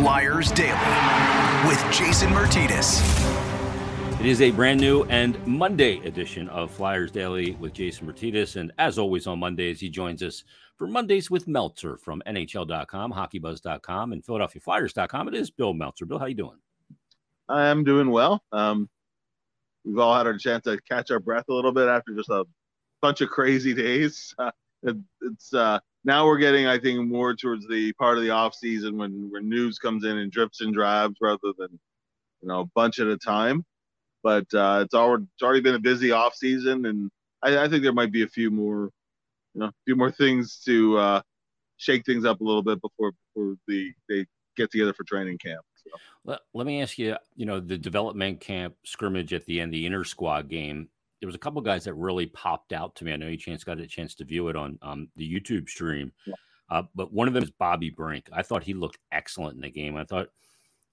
Flyers Daily with Jason Myrtetus. It is a brand new and Monday edition of Flyers Daily with Jason Myrtetus. And as always on Mondays, he joins us for Mondays with Meltzer from NHL.com, HockeyBuzz.com, and PhiladelphiaFlyers.com. It is Bill Meltzer. Bill, how you doing? I am doing well. Um, we've all had our chance to catch our breath a little bit after just a bunch of crazy days. Uh, it, it's uh, now we're getting, I think, more towards the part of the off season when when news comes in and drips and drabs rather than you know a bunch at a time. But uh, it's already it's already been a busy off season, and I, I think there might be a few more, you know, a few more things to uh, shake things up a little bit before before the they get together for training camp. Let, let me ask you, you know, the development camp scrimmage at the end, the inter squad game there was a couple of guys that really popped out to me. I know you chance got a chance to view it on um, the YouTube stream, yeah. uh, but one of them is Bobby Brink. I thought he looked excellent in the game. I thought,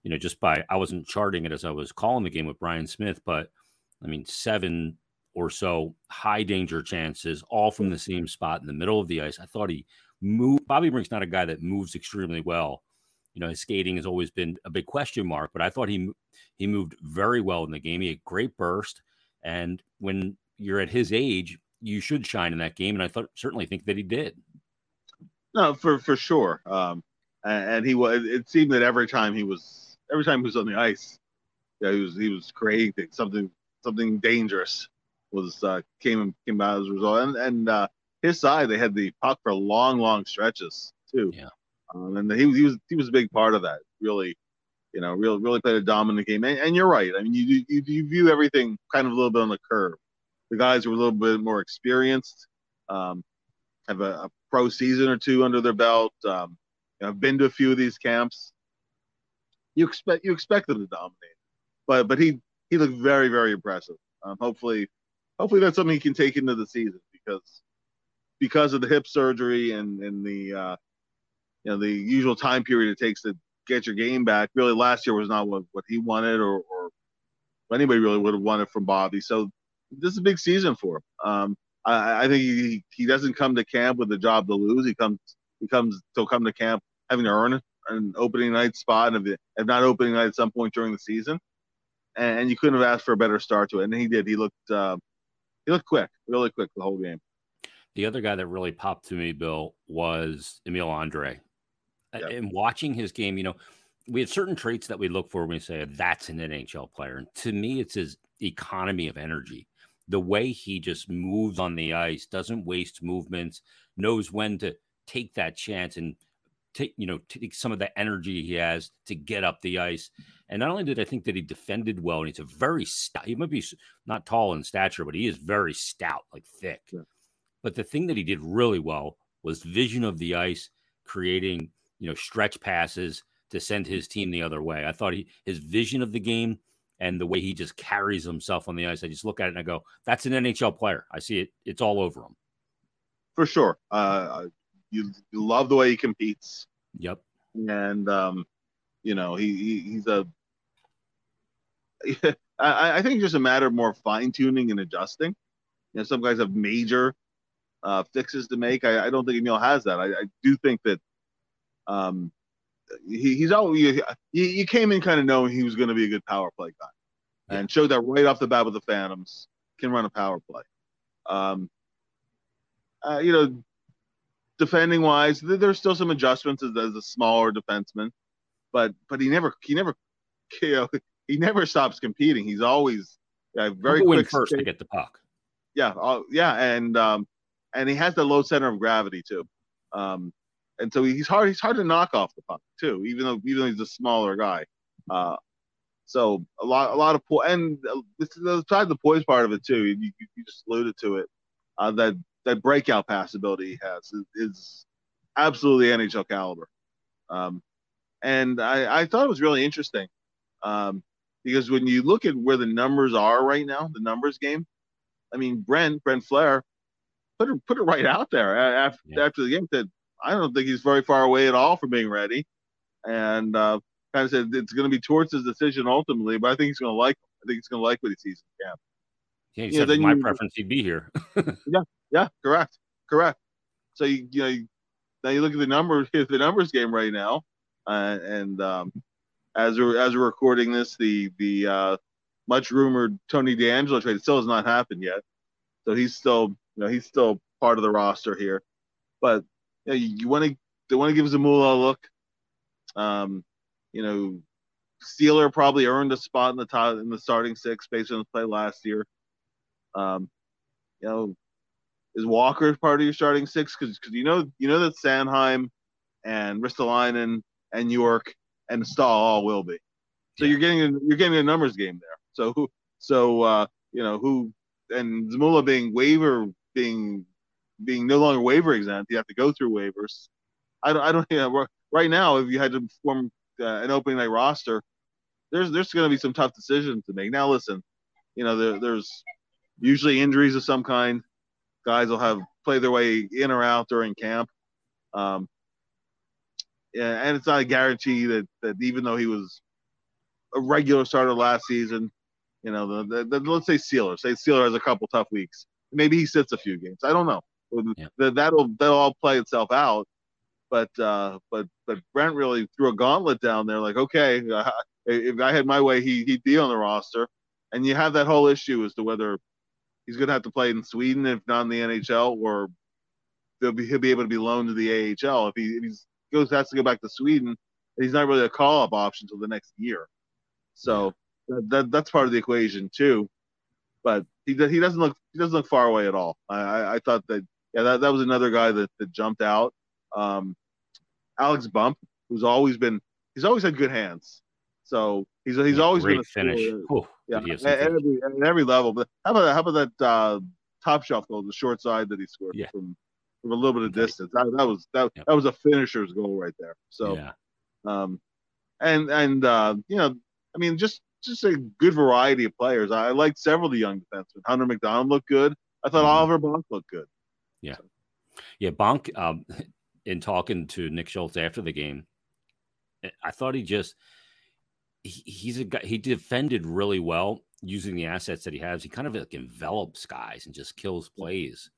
you know, just by I wasn't charting it as I was calling the game with Brian Smith, but I mean seven or so high danger chances, all from the same spot in the middle of the ice. I thought he moved. Bobby Brink's not a guy that moves extremely well. You know, his skating has always been a big question mark, but I thought he he moved very well in the game. He had great burst. And when you're at his age, you should shine in that game. And I thought certainly think that he did. No, for for sure. Um, and he was. It seemed that every time he was, every time he was on the ice, yeah, he was he was creating something something dangerous was uh, came came out as a result. And and uh, his side, they had the puck for long long stretches too. Yeah. Um, and he, he was he was a big part of that. Really, you know, really really played a dominant game. And, and you're right. I mean, you, you you view everything kind of a little bit on the curve. The guys are a little bit more experienced, um, have a, a, pro season or two under their belt. Um, you know, have been to a few of these camps. You expect you expect them to dominate, but but he he looked very very impressive. Um, hopefully, hopefully that's something he can take into the season because because of the hip surgery and and the uh, you know the usual time period it takes to get your game back. Really, last year was not what, what he wanted or, or anybody really would have wanted from Bobby. So this is a big season for him. Um, I, I, think he, he doesn't come to camp with a job to lose. He comes he comes to come to camp having to earn an opening night spot, and if, if not opening night at some point during the season. And, and, you couldn't have asked for a better start to it. And he did. He looked uh, he looked quick, really quick the whole game. The other guy that really popped to me, Bill, was Emil Andrae yep. and watching his game, you know, we have certain traits that we look for when we say that's an NHL player. And to me, it's his economy of energy. The way he just moves on the ice, doesn't waste movements, knows when to take that chance and take, you know, take some of the energy he has to get up the ice. And not only did I think that he defended well, and he's a very stout, he might be not tall in stature, but he is very stout, like thick. Yeah. But the thing that he did really well was vision of the ice, creating you know, stretch passes to send his team the other way. I thought he his vision of the game and the way he just carries himself on the ice. I just look at it and I go, "That's an NHL player." I see it; it's all over him. For sure, uh, you, you love the way he competes. Yep, and um, you know he, he he's a. I, I think just a matter of more fine tuning and adjusting. You know, some guys have major uh, fixes to make. I, I don't think Emil has that. I, I do think that um, he, he's always he, he came in kind of knowing he was going to be a good power play guy, yeah. and showed that right off the bat with the Phantoms can run a power play. Um, uh, you know, defending wise, there's still some adjustments as, as a smaller defenseman, but but he never he never you know, he never stops competing. He's always uh, very quick first to get the puck. Yeah, uh, yeah, and um, and he has the low center of gravity too. Um, and so he's hard. He's hard to knock off the puck too, even though even though he's a smaller guy. Uh, so a lot, a lot of po- and this is aside the poise part of it too. You, you just alluded to it. Uh, that that breakout pass ability he has is, is absolutely NHL caliber. Um, and I, I thought it was really interesting um, because when you look at where the numbers are right now, the numbers game, I mean, Brent Brent Flahr put it put it right out there after yeah. after the game that I don't think he's very far away at all from being ready. And uh, kind of said it's going to be towards his decision ultimately, but I think he's going to like. I think he's going to like what he sees in camp. Yeah, he you said know, my you, preference, he'd be here. yeah, yeah, correct, correct. So you, you know, now you look at the numbers, the numbers game right now. uh, and um, as we're as we're recording this, the the uh, much rumored Tony DeAngelo trade still has not happened yet. So he's still you know he's still part of the roster here, but you, know, you, you want to they want to give Zamula a look. Um, you know, Seeler probably earned a spot in the top in the starting six based on his play last year. Um, you know, is Walker part of your starting six? Because you know you know that Sanheim and Ristolainen and York and Staal all will be. So yeah. you're getting a, you're getting a numbers game there. So who so uh, you know who and Zamula being waiver being being no longer waiver exempt, you have to go through waivers. I don't I don't you know, right now if you had to form uh, an opening night roster, there's there's going to be some tough decisions to make. Now listen, you know there, there's usually injuries of some kind. Guys will have play their way in or out during camp. Um, and it's not a guarantee that that even though he was a regular starter last season, you know, the, the, the let's say Seeler, say Seeler has a couple tough weeks, maybe he sits a few games. I don't know. Yeah. That'll that'll all play itself out. But uh, but but Brent really threw a gauntlet down there. Like, okay, uh, if I had my way, he he'd be on the roster. And you have that whole issue as to whether he's going to have to play in Sweden, if not in the NHL, or he'll be, he'll be able to be loaned to the AHL. If he if he's goes has to go back to Sweden, he's not really a call up option until the next year. So that, that, that's part of the equation too. But he he doesn't look he doesn't look far away at all. I I, I thought that yeah that, that was another guy that, that jumped out. Um, Alex Bump, who's always been he's always had good hands. So he's he's yeah, always been a finish. yeah, at, every, at every level. But how about how about that uh, top shelf goal, the short side that he scored yeah. from from a little bit of distance? That, that was that, yep. that was a finisher's goal right there. So, yeah. um, and and uh, you know, I mean, just just a good variety of players. I, I liked several of the young defensemen. Hunter McDonald looked good. I thought mm-hmm. Oliver Bonk looked good. Yeah, yeah. Bonk, um, in talking to Nick Schultz after the game, I thought he just he's a guy. He defended really well using the assets that he has. He kind of like envelops guys and just kills plays.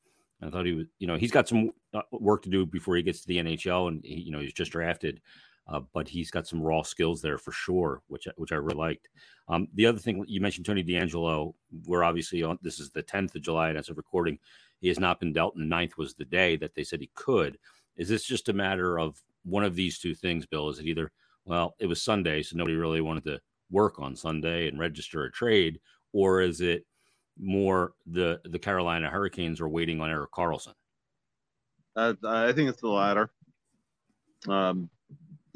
I thought he was, you know, he's got some uh, work to do before he gets to the NHL, and he, you know, he's just drafted, uh, but he's got some raw skills there for sure, which which I really liked. Um, the other thing you mentioned, Tony DeAngelo, we're obviously on. This is the 10th of July, and as of recording, he has not been dealt. And 9th was the day that they said he could. Is this just a matter of one of these two things, Bill? Is it either well, it was Sunday, so nobody really wanted to work on Sunday and register a trade, or is it more the the Carolina Hurricanes are waiting on Erik Karlsson? Uh, I think it's the latter. Um,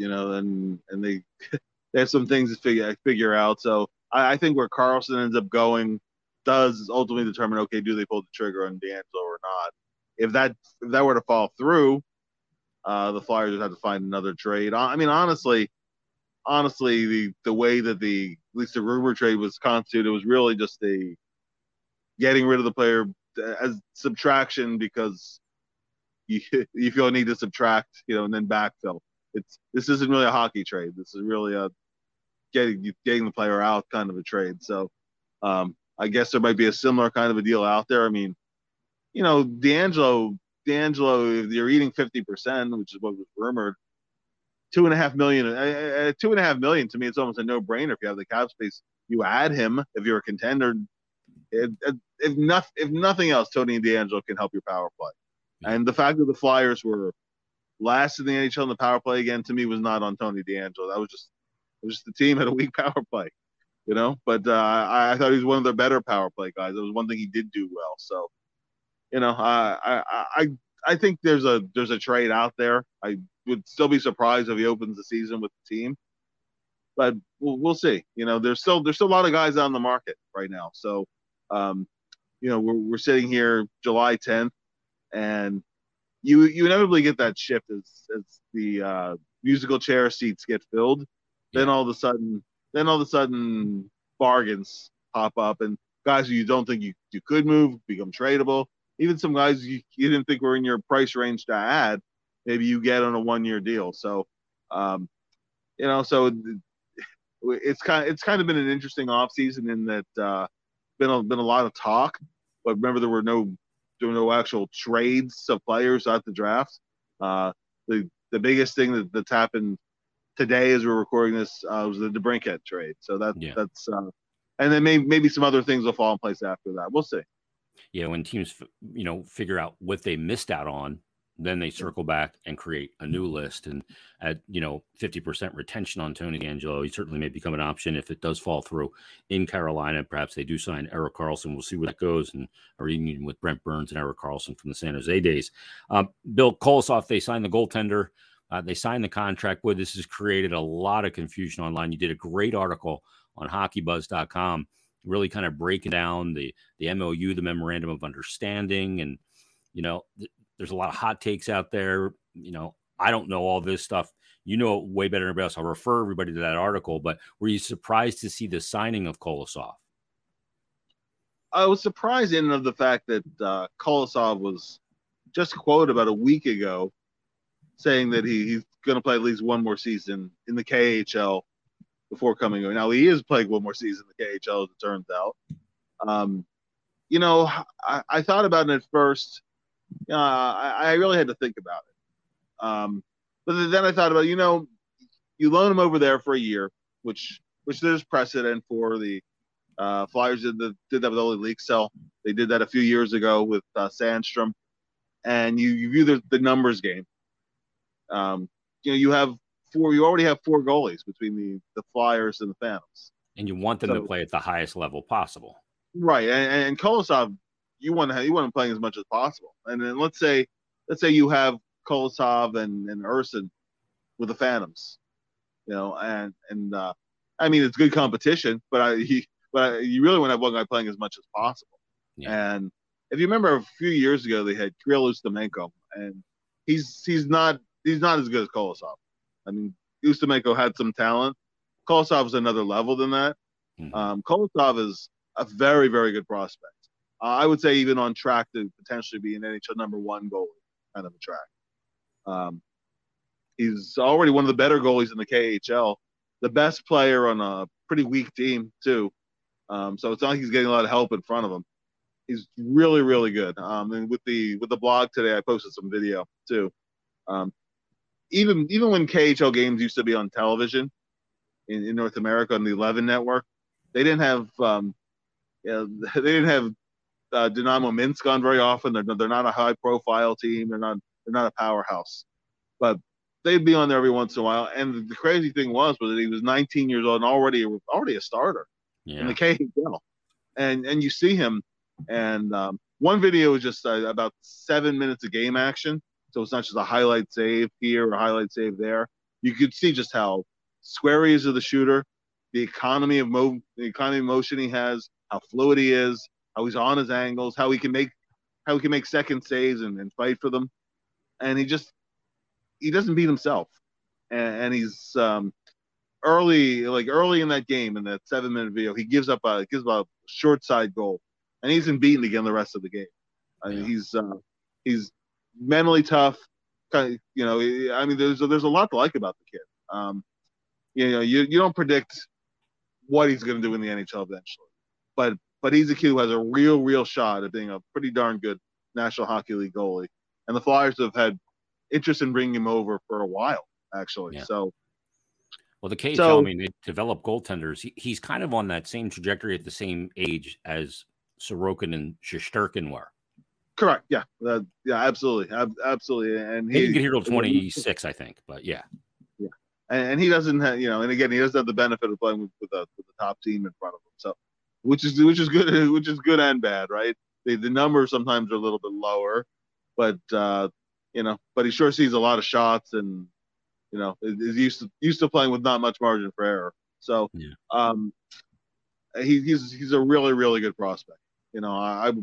you know, and and they they have some things to figure figure out. So I, I, think where Karlsson ends up going does ultimately determine okay, do they pull the trigger on DeAngelo or not? If that if that were to fall through, uh, the Flyers would have to find another trade. I mean, honestly, honestly, the the way that the at least the rumor trade was constituted was really just a getting rid of the player as subtraction because you you feel a need to subtract, you know, and then backfill. It's this isn't really a hockey trade. This is really a getting getting the player out kind of a trade. So um, I guess there might be a similar kind of a deal out there. I mean, you know, DeAngelo, DeAngelo, if you're eating 50%, which is what was rumored, two and a half million, uh, uh, two and a half million to me, it's almost a no brainer. If you have the cap space, you add him if you're a contender. If, if, not, if nothing else, Tony DeAngelo can help your power play. And the fact that the Flyers were last in the NHL in the power play again to me was not on Tony DeAngelo. That was just was just the team had a weak power play, you know. But uh, I, I, thought he was one of their better power play guys. It was one thing he did do well. So you know, I I I think there's a there's a trade out there. I would still be surprised if he opens the season with the team, but we'll, we'll see. You know, there's still there's still a lot of guys on the market right now. So, um, you know, we're we're sitting here July 10th, and you you inevitably get that shift as as the uh, musical chair seats get filled. Yeah. Then all of a sudden, then all of a sudden, bargains pop up, and guys who you don't think you, you could move become tradable even some guys you, you didn't think were in your price range to add, maybe you get on a one year deal. So, um, you know, so it's kind of, it's kind of been an interesting off season in that uh, been a, been a lot of talk, but remember there were no there were no actual trades of players at the draft. Uh, the the biggest thing that, that's happened today, as we're recording this, uh, was the DeBrincat trade. So that Yeah. that's uh, and then maybe maybe some other things will fall in place after that. We'll see. Yeah, when teams you know figure out what they missed out on, then they circle back and create a new list. And at you know fifty percent retention on Tony Angelo, he certainly may become an option if it does fall through in Carolina. Perhaps they do sign Erik Karlsson. We'll see where that goes, and a reunion with Brent Burns and Erik Karlsson from the San Jose days. Um, Bill Kolosov, they signed the goaltender. Uh, they signed the contract. Boy, this has created a lot of confusion online. You did a great article on HockeyBuzz.com, really kind of breaking down the the MOU, the memorandum of understanding, and you know, th- there's a lot of hot takes out there. You know, I don't know all this stuff. You know it way better than anybody else. I'll refer everybody to that article. But were you surprised to see the signing of Kolosov? I was surprised in of the fact that uh, Kolosov was just quoted about a week ago saying that he, he's going to play at least one more season in the KHL before coming over. Now he is playing one more season in the KHL, as it turns out. Um, you know, I, I thought about it at first. Uh, I, I really had to think about it. Um, but then I thought about, you know, you loan him over there for a year, which which there's precedent for. The uh, Flyers did, the, did that with Ole Lycksell. They did that a few years ago with uh, Sandstrom. And you, you view the, the numbers game. Um, you know, you have four. You already have four goalies between the the Flyers and the Phantoms. And you want them So- to play at the highest level possible. Right, and, and Kolosov, you want to you want him playing as much as possible. And then let's say let's say you have Kolosov and and Ersson with the Phantoms, you know, and and uh, I mean it's good competition, but I he but I, you really want to have one guy playing as much as possible. Yeah. And if you remember a few years ago, they had Kirill Ustimenko, and he's he's not he's not as good as Kolosov. I mean, Ustimenko had some talent. Kolosov is another level than that. Mhm. Um, Kolosov is a very, very good prospect. Uh, I would say even on track to potentially be an NHL number one goalie kind of a track. Um, he's already one of the better goalies in the KHL, the best player on a pretty weak team too. Um, so it's not like he's getting a lot of help in front of him. He's really, really good. Um, and with the with the blog today, I posted some video too. Um, even even when KHL games used to be on television in, in North America on the Eleven network, they didn't have um, yeah, they didn't have uh, Dynamo Minsk on very often. They're they're not a high profile team. They're not they're not a powerhouse, but they'd be on there every once in a while. And the crazy thing was, was that he was 19 years old and already already a starter in the KHL, and and you see him, and um, one video is just uh, about seven minutes of game action, so it's not just a highlight save here or a highlight save there. You could see just how square he is of the shooter, the economy of mo- the economy of motion he has, how fluid he is, how he's on his angles, how he can make how he can make second saves and, and fight for them, and he just he doesn't beat himself, and, and he's um, early like early in that game in that seven minute video he gives up a gives up a short side goal, and he's been beaten again the rest of the game. I mean Yeah. he's uh, he's mentally tough. Kind of, you know, I mean there's there's a lot to like about the kid. Um, you know, you you don't predict what he's going to do in the NHL eventually, but but he's a kid who has a real real shot at being a pretty darn good National Hockey League goalie, and the Flyers have had interest in bringing him over for a while actually. Yeah. So Well, the KHL, So- I mean, they develop goaltenders. He, he's kind of on that same trajectory at the same age as Sorokin and Shesterkin were. correct, yeah, uh, yeah, absolutely, Ab- absolutely, and He he didn't get here till 26, I think, but yeah. and, and he doesn't have you know and again he doesn't have the benefit of playing with, with, with the top team in front of him so which is which is good which is good and bad right the, the numbers sometimes are a little bit lower but uh you know but he sure sees a lot of shots and you know is used to used to playing with not much margin for error so Yeah. um he, he's he's a really really good prospect you know I, I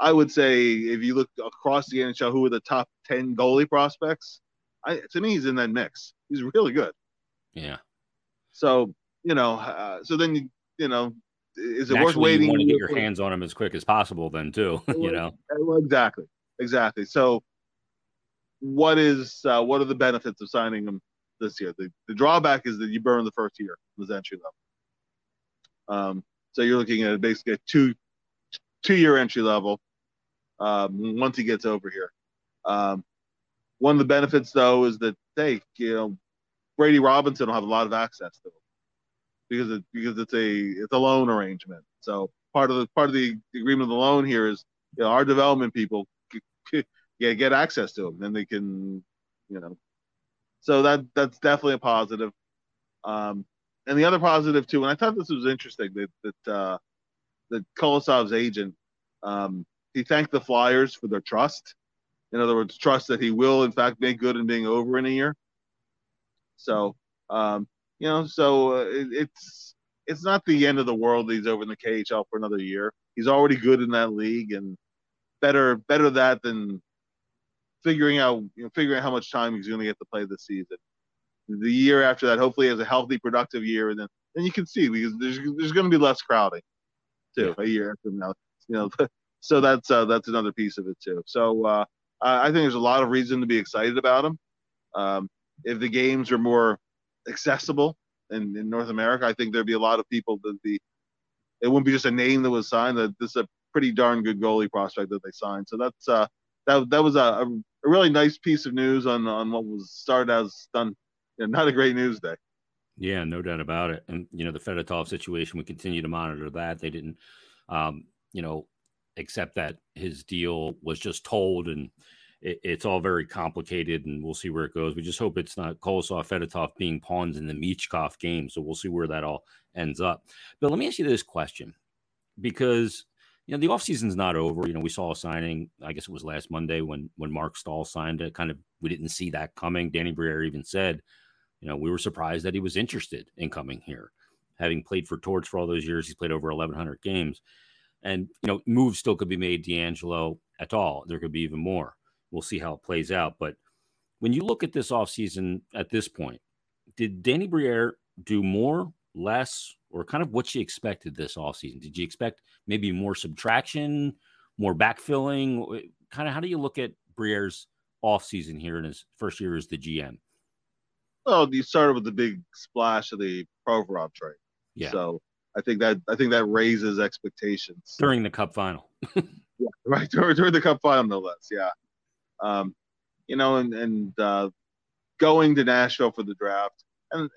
I would say if you look across the NHL, who are the top ten goalie prospects? I, to me, he's in that mix. He's really good. Yeah. So you know, uh, so then you you know, is it worth waiting? you want to get your hands on them as quick as possible, then, too. you know, exactly, exactly. So, what is uh, what are the benefits of signing them this year? The, the drawback is that you burn the first year, the entry level. Um, so you're looking at basically a two two year entry level. Um, once he gets over here, um, one of the benefits though is that hey, you know, Brady Robinson will have a lot of access to him because it, because it's a it's a loan arrangement. So part of the part of the agreement of the loan here is you know, our development people get get access to them, then they can you know. So that that's definitely a positive. Um, and the other positive too, and I thought this was interesting that that uh, that Kolosov's agent um, he thanked the Flyers for their trust. In other words, trust that he will in fact make good in being over in a year. So um, you know, so uh, it, it's it's not the end of the world. He's over in the KHL for another year. He's already good in that league, and better better that than figuring out you know, figuring out how much time he's going to get to play this season the year after that, hopefully, has a healthy, productive year, and then and you can see because there's there's going to be less crowding too yeah. a year from now. You know, so that's uh, that's another piece of it too. So uh, I think there's a lot of reason to be excited about him. Um, if the games are more accessible in, in North America, I think there'd be a lot of people that be. It wouldn't be just a name that was signed. That this is a pretty darn good goalie prospect that they signed. So that's uh, that that was a, a, really nice piece of news on on what was started as done yeah, not a great news day. Yeah, no doubt about it. And you know, the Fedotov situation, we continue to monitor that. They didn't, um, you know, accept that his deal was just told, and it, it's all very complicated. And we'll see where it goes. We just hope it's not Kolosov, Fedotov being pawns in the Michkov game. So we'll see where that all ends up. But let me ask you this question, because you know the offseason's not over. You know, we saw a signing. I guess it was last Monday when when Marc Staal signed it. Kind of, we didn't see that coming. Danny Briere even said you know, we were surprised that he was interested in coming here. Having played for Torts for all those years, he's played over 1,100 games. And, you know, moves still could be made, DeAngelo at all There could be even more. We'll see how it plays out. But when you look at this offseason at this point, did Danny Briere do more, less, or kind of what you expected this offseason? Did you expect maybe more subtraction, more backfilling? Kind of how do you look at Briere's offseason here in his first year as the GM? well, you started with the big splash of the Provorov trade. Yeah. So I think that I think that raises expectations during the Cup final. yeah, right during, during, the Cup final, no less. Yeah. Um, you know, and and uh, going to Nashville for the draft, and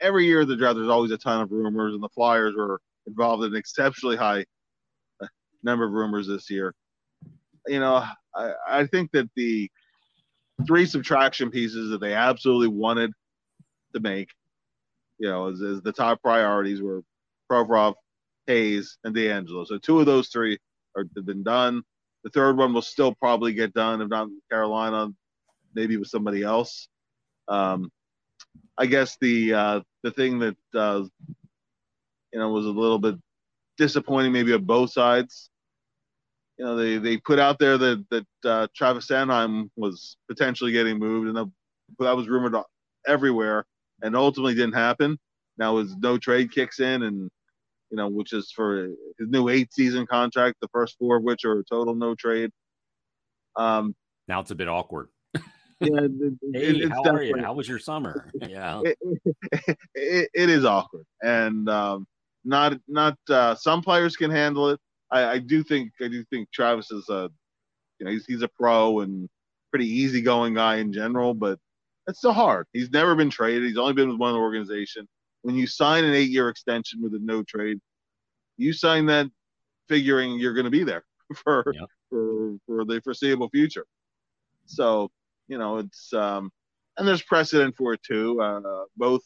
every year the draft, there's always a ton of rumors, and the Flyers were involved in an exceptionally high uh, number of rumors this year. You know, I, I think that the three subtraction pieces that they absolutely wanted to make, you know, as, as the top priorities were Provorov, Hayes, and DeAngelo. So two of those three are have been done. The third one will still probably get done, if not Carolina, maybe with somebody else. Um, I guess the uh, the thing that uh, you know was a little bit disappointing, maybe on both sides, you know, they, they put out there that that uh, Travis Sanheim was potentially getting moved, and that was rumored everywhere, and ultimately didn't happen. Now as no trade kicks in, and you know, which is for his new eight season contract, the first four of which are total no trade. Um, now it's a bit awkward. yeah, it, hey, how are you? How was your summer? Yeah, it, it, it is awkward, and um, not not uh, some players can handle it. I, I do think I do think Travis is a you know he's he's a pro and pretty easygoing guy in general, but it's still hard. He's never been traded. He's only been with one organization. When you sign an eight-year extension with a no trade, you sign that figuring you're going to be there for yep. for for the foreseeable future. So you know it's um, and there's precedent for it too. Uh, both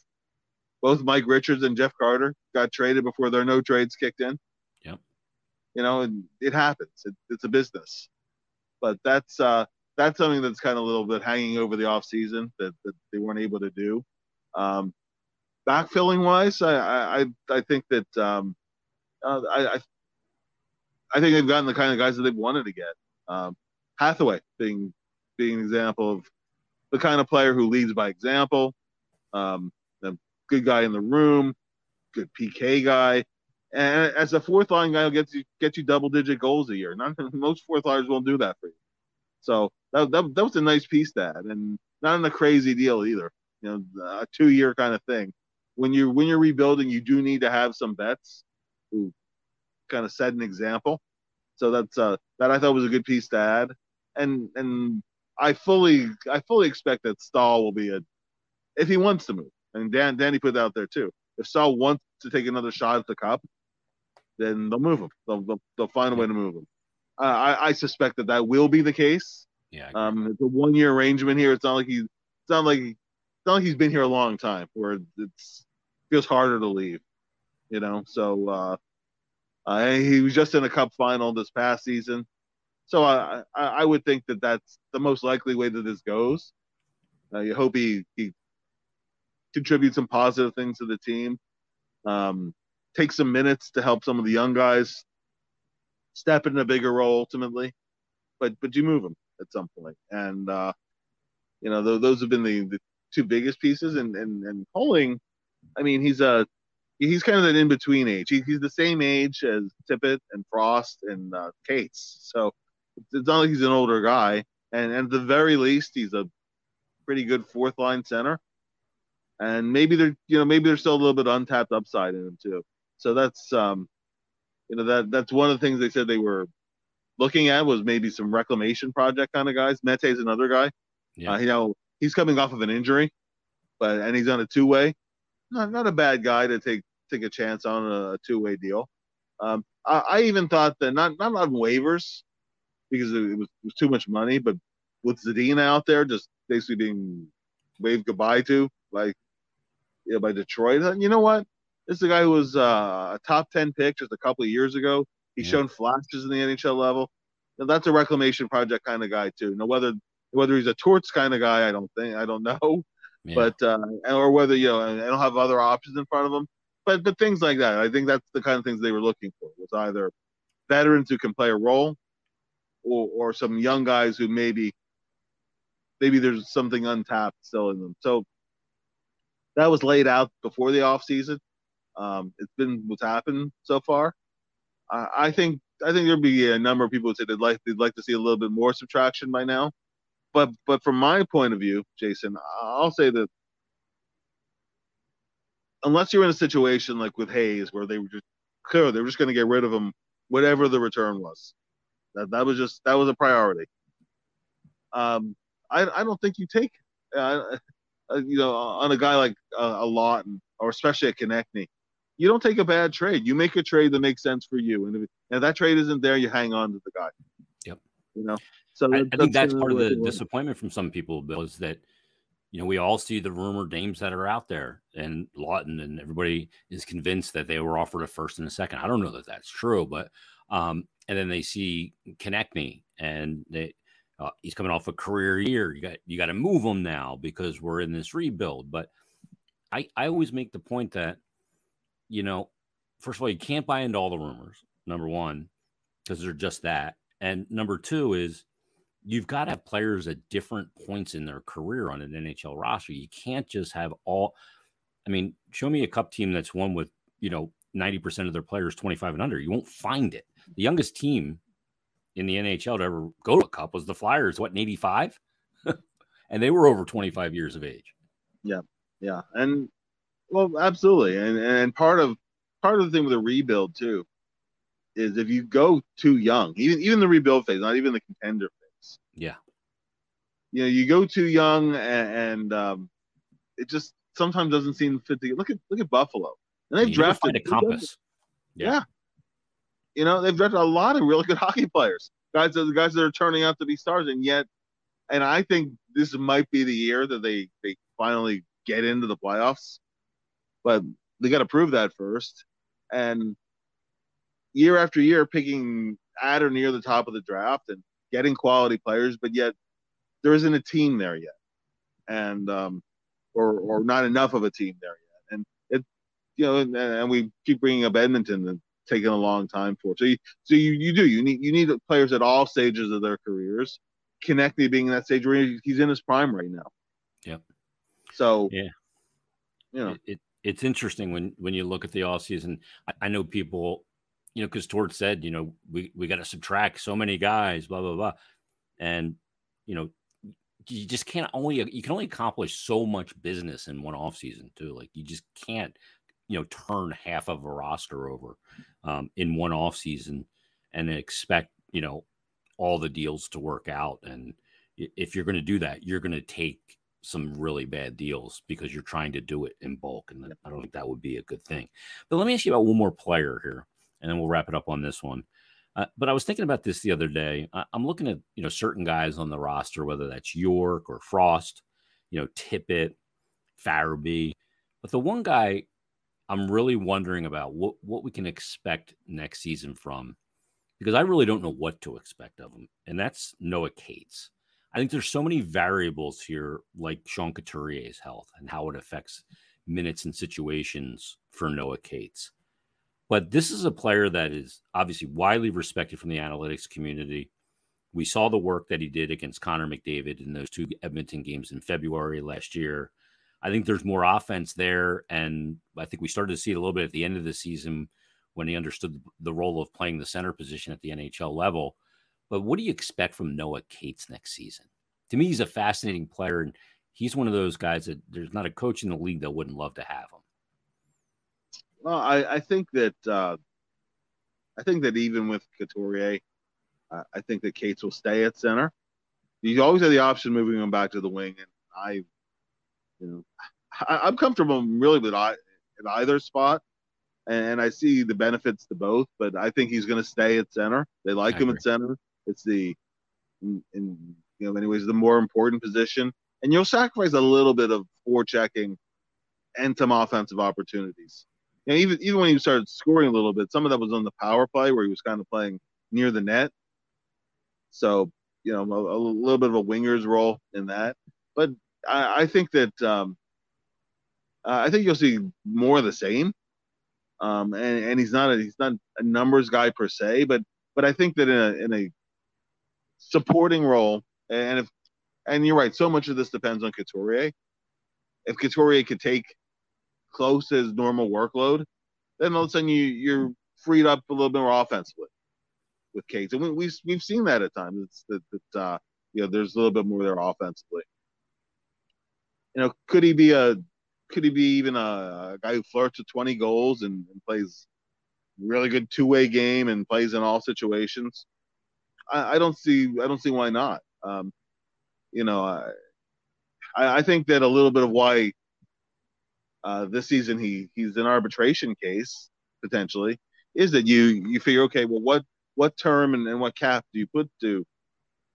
both Mike Richards and Jeff Carter got traded before their no trades kicked in. Yep. You know, and it happens. It, it's a business. But that's uh, that's something that's kind of a little bit hanging over the off season that, that they weren't able to do. Um, backfilling wise, I I, I think that um, uh, I, I think they've gotten the kind of guys that they've wanted to get. Um, Hathaway being being an example of the kind of player who leads by example. Um, a good guy in the room, good PK guy. And as a fourth line guy, will get you get you double digit goals a year. Not most fourth liners won't do that for you. So that, that, that was a nice piece that, and not in a crazy deal either. You know, a two year kind of thing. When you're when you're rebuilding, you do need to have some vets who kind of set an example. So that's uh that I thought was a good piece to add. And and I fully I fully expect that Staal will be a if he wants to move. And Dan Danny put that out there too. If Staal wants to take another shot at the cup, then they'll move him. They'll they'll, they'll find a way to move him. Uh, I, I suspect that that will be the case. Yeah. Um, it's a one year arrangement here. It's not like he's it's not like it's not like he's been here a long time where it's feels harder to leave. You know, so uh, uh, he was just in a cup final this past season. So I, I, I would think that that's the most likely way that this goes. Uh, you hope he, he contributes some positive things to the team. Um, take some minutes to help some of the young guys step in a bigger role ultimately. But but you move him at some point, and uh, you know th- those have been the, the two biggest pieces. And and and Poehling, I mean, he's a he's kind of an in between age. He, he's the same age as Tippett and Frost and uh, Cates, so it's not like he's an older guy. And, and at the very least, he's a pretty good fourth line center. And maybe they're you know maybe there's still a little bit untapped upside in him too. So that's um, you know that that's one of the things they said they were looking at was maybe some reclamation project kind of guys. Mete is another guy. Yeah. Uh, you know he's coming off of an injury, but and he's on a two way. Not not a bad guy to take take a chance on a, a two way deal. Um, I, I, even thought that not not on waivers because it was, it was too much money, but with Zadina out there just basically being waved goodbye to, like you know, by Detroit. You know what? This is a guy who was uh, a top ten pick just a couple of years ago. He's yeah. shown flashes in the NHL level. Now, that's a reclamation project kind of guy too. Now whether whether he's a Torts kind of guy, I don't think I don't know. Yeah. But uh, or whether you know, they don't have other options in front of them. But but things like that, I think that's the kind of things they were looking for. Was either veterans who can play a role, or or some young guys who maybe maybe there's something untapped still in them. So that was laid out before the off season. Um, it's been what's happened so far. I, I think I think there'd be a number of people who say they'd like they'd like to see a little bit more subtraction by now. But but from my point of view, Jason, I'll say that unless you're in a situation like with Hayes where they were just clear they were just going to get rid of him, whatever the return was. That that was just that was a priority. Um, I I don't think you take uh, uh, you know on a guy like uh, a Laughton or especially a Konecny, you don't take a bad trade. You make a trade that makes sense for you, and if, if that trade isn't there, you hang on to the guy. Yep. You know. So I, I think that's part of the disappointment from some people, Bill, is that you know we all see the rumored names that are out there, and Laughton and everybody is convinced that they were offered a first and a second. I don't know that that's true, but um, and then they see Konecny and they uh, he's coming off a career year. You got you got to move him now because we're in this rebuild. But I I always make the point that you know, first of all, you can't buy into all the rumors. Number one, because they're just that, and number two is you've got to have players at different points in their career on an NHL roster. You can't just have all. I mean, show me a cup team that's won with you know 90% of their players 25 and under. You won't find it. The youngest team in the NHL to ever go to a cup was the Flyers, what, in 85? and they were over 25 years of age. Yeah. Yeah. And well, absolutely. And and part of part of the thing with a rebuild too is if you go too young, even even the rebuild phase, not even the contender. Yeah. You know, you go too young and, and um, it just sometimes doesn't seem fit to look at look at Buffalo. And they've drafted a compass. Yeah. yeah. You know, they've drafted a lot of really good hockey players. Guys the guys that are turning out to be stars, and yet and I think this might be the year that they they finally get into the playoffs. But they got to prove that first. And year after year, picking at or near the top of the draft and getting quality players, but yet there isn't a team there yet, and um, or or not enough of a team there yet. And it, you know, and, and we keep bringing up Edmonton and taking a long time for. So you, so you, you do you need you need players at all stages of their careers. Konecny being in that stage where he's in his prime right now. Yep. So yeah, you know, it, it it's interesting when when you look at the off season. I, I know people, you know, because Tort said, you know, we we got to subtract so many guys, blah blah blah, and you know, you just can't only you can only accomplish so much business in one off season too. Like you just can't, you know, turn half of a roster over um, in one off season and expect you know all the deals to work out. And if you're going to do that, you're going to take some really bad deals because you're trying to do it in bulk. And I don't think that would be a good thing. But let me ask you about one more player here, and then we'll wrap it up on this one. Uh, but I was thinking about this the other day. I, am looking at you know certain guys on the roster, whether that's York or Frost, you know Tippett, Farabee. But the one guy I'm really wondering about what what we can expect next season from, because I really don't know what to expect of him, and that's Noah Cates. I think there's so many variables here, like Sean Couturier's health and how it affects minutes and situations for Noah Cates. But this is a player that is obviously widely respected from the analytics community. We saw the work that he did against Connor McDavid in those two Edmonton games in February last year. I think there's more offense there. And I think we started to see it a little bit at the end of the season when he understood the role of playing the center position at the NHL level. But what do you expect from Noah Cates next season? To me, he's a fascinating player, and he's one of those guys that there's not a coach in the league that wouldn't love to have him. Well, I, I think that uh, I think that even with Couturier, uh, I think that Cates will stay at center. You always have the option moving him back to the wing, and I, you know, I, am comfortable really with I, at either spot, and, and, I see the benefits to both. But I think he's going to stay at center. They like I him agree. at center. It's the, in, in you know, many ways, the more important position, and you'll sacrifice a little bit of forechecking and some offensive opportunities you know, even even when he started scoring a little bit, some of that was on the power play where he was kind of playing near the net. So you know, a, a little bit of a winger's role in that. But I, I think that um, I think you'll see more of the same. Um, and, and he's not a, he's not a numbers guy per se, but but I think that in a in a supporting role, and if and you're right, so much of this depends on Couturier. If Couturier could take close to his normal workload, then all of a sudden you you're freed up a little bit more offensively with Cates, and we, we've we've seen that at times. It's that, that uh, you know there's a little bit more there offensively. You know, could he be a could he be even a, guy who flirts with 20 goals and, and plays really good two way game and plays in all situations? I, I, don't see I don't see why not. Um, you know, I I think that a little bit of why uh, this season he he's an arbitration case potentially. Is that you you figure okay well what what term and, and what cap do you put to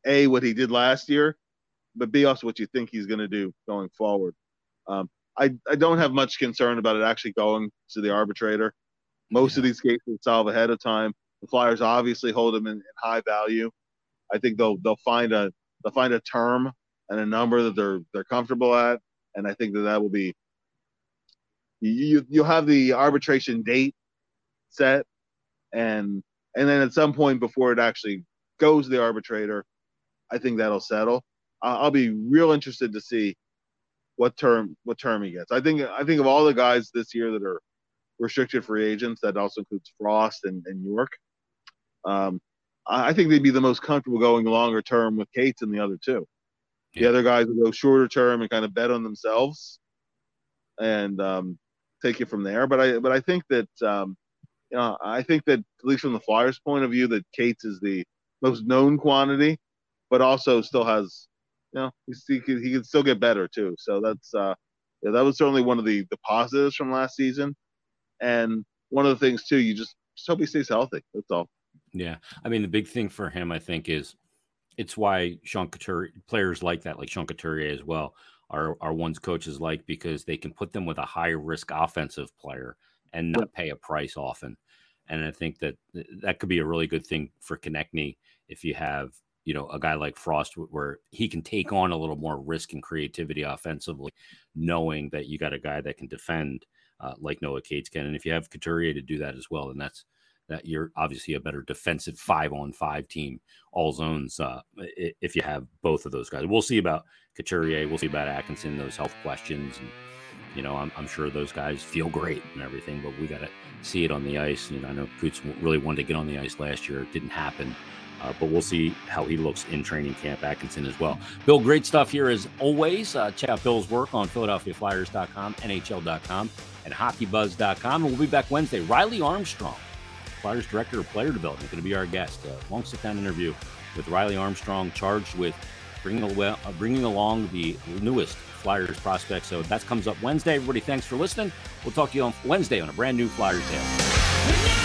a what he did last year but b also what you think he's going to do going forward? Um, I, I don't have much concern about it actually going to the arbitrator. Most yeah. of these cases solve ahead of time. The flyers obviously hold him in, in high value. I think they'll they'll find a they'll find a term and a number that they're they're comfortable at and i think that that will be you you'll have the arbitration date set and and then at some point before it actually goes to the arbitrator i think that'll settle. I'll be real interested to see what term what term he gets. I think i think of all the guys this year that are restricted free agents that also includes frost and, and york um, i think they'd be the most comfortable going longer term with cates and the other two. Yeah. the other guys would go shorter term and kind of bet on themselves. And um, take it from there. But I but I think that um, you know I think that at least from the Flyers' point of view, that Cates is the most known quantity, but also still has you know he can he can still get better too. So that's uh, yeah, that was certainly one of the the positives from last season, and one of the things too. You just just hope he stays healthy. That's all. Yeah, I mean the big thing for him, I think, is it's why Sean Couturier players like that, like Sean Couturier as well, are are ones coaches like because they can put them with a high risk offensive player and not pay a price often. And I think that that could be a really good thing for Konecny if you have you know a guy like Frost where he can take on a little more risk and creativity offensively, knowing that you got a guy that can defend uh, like Noah Cates can. And if you have Couturier to do that as well, then that's that you're obviously a better defensive five on five team, all zones. Uh, if you have both of those guys, we'll see about Couturier, we'll see about Atkinson, those health questions, and you know, I'm, I'm sure those guys feel great and everything, but we got to see it on the ice. And I know Coots really wanted to get on the ice last year, it didn't happen. Uh, but we'll see how he looks in training camp, Atkinson as well. Bill, great stuff here as always. Uh, check out Bill's work on PhiladelphiaFlyers.com, NHL.com, and HockeyBuzz.com. And we'll be back Wednesday. Riley Armstrong Flyers Director of Player Development, going to be our guest. A long sit down interview with Riley Armstrong, charged with bringing, uh, bringing along the newest Flyers prospect. So that comes up Wednesday. Everybody, thanks for listening. We'll talk to you on Wednesday on a brand new Flyers Tale.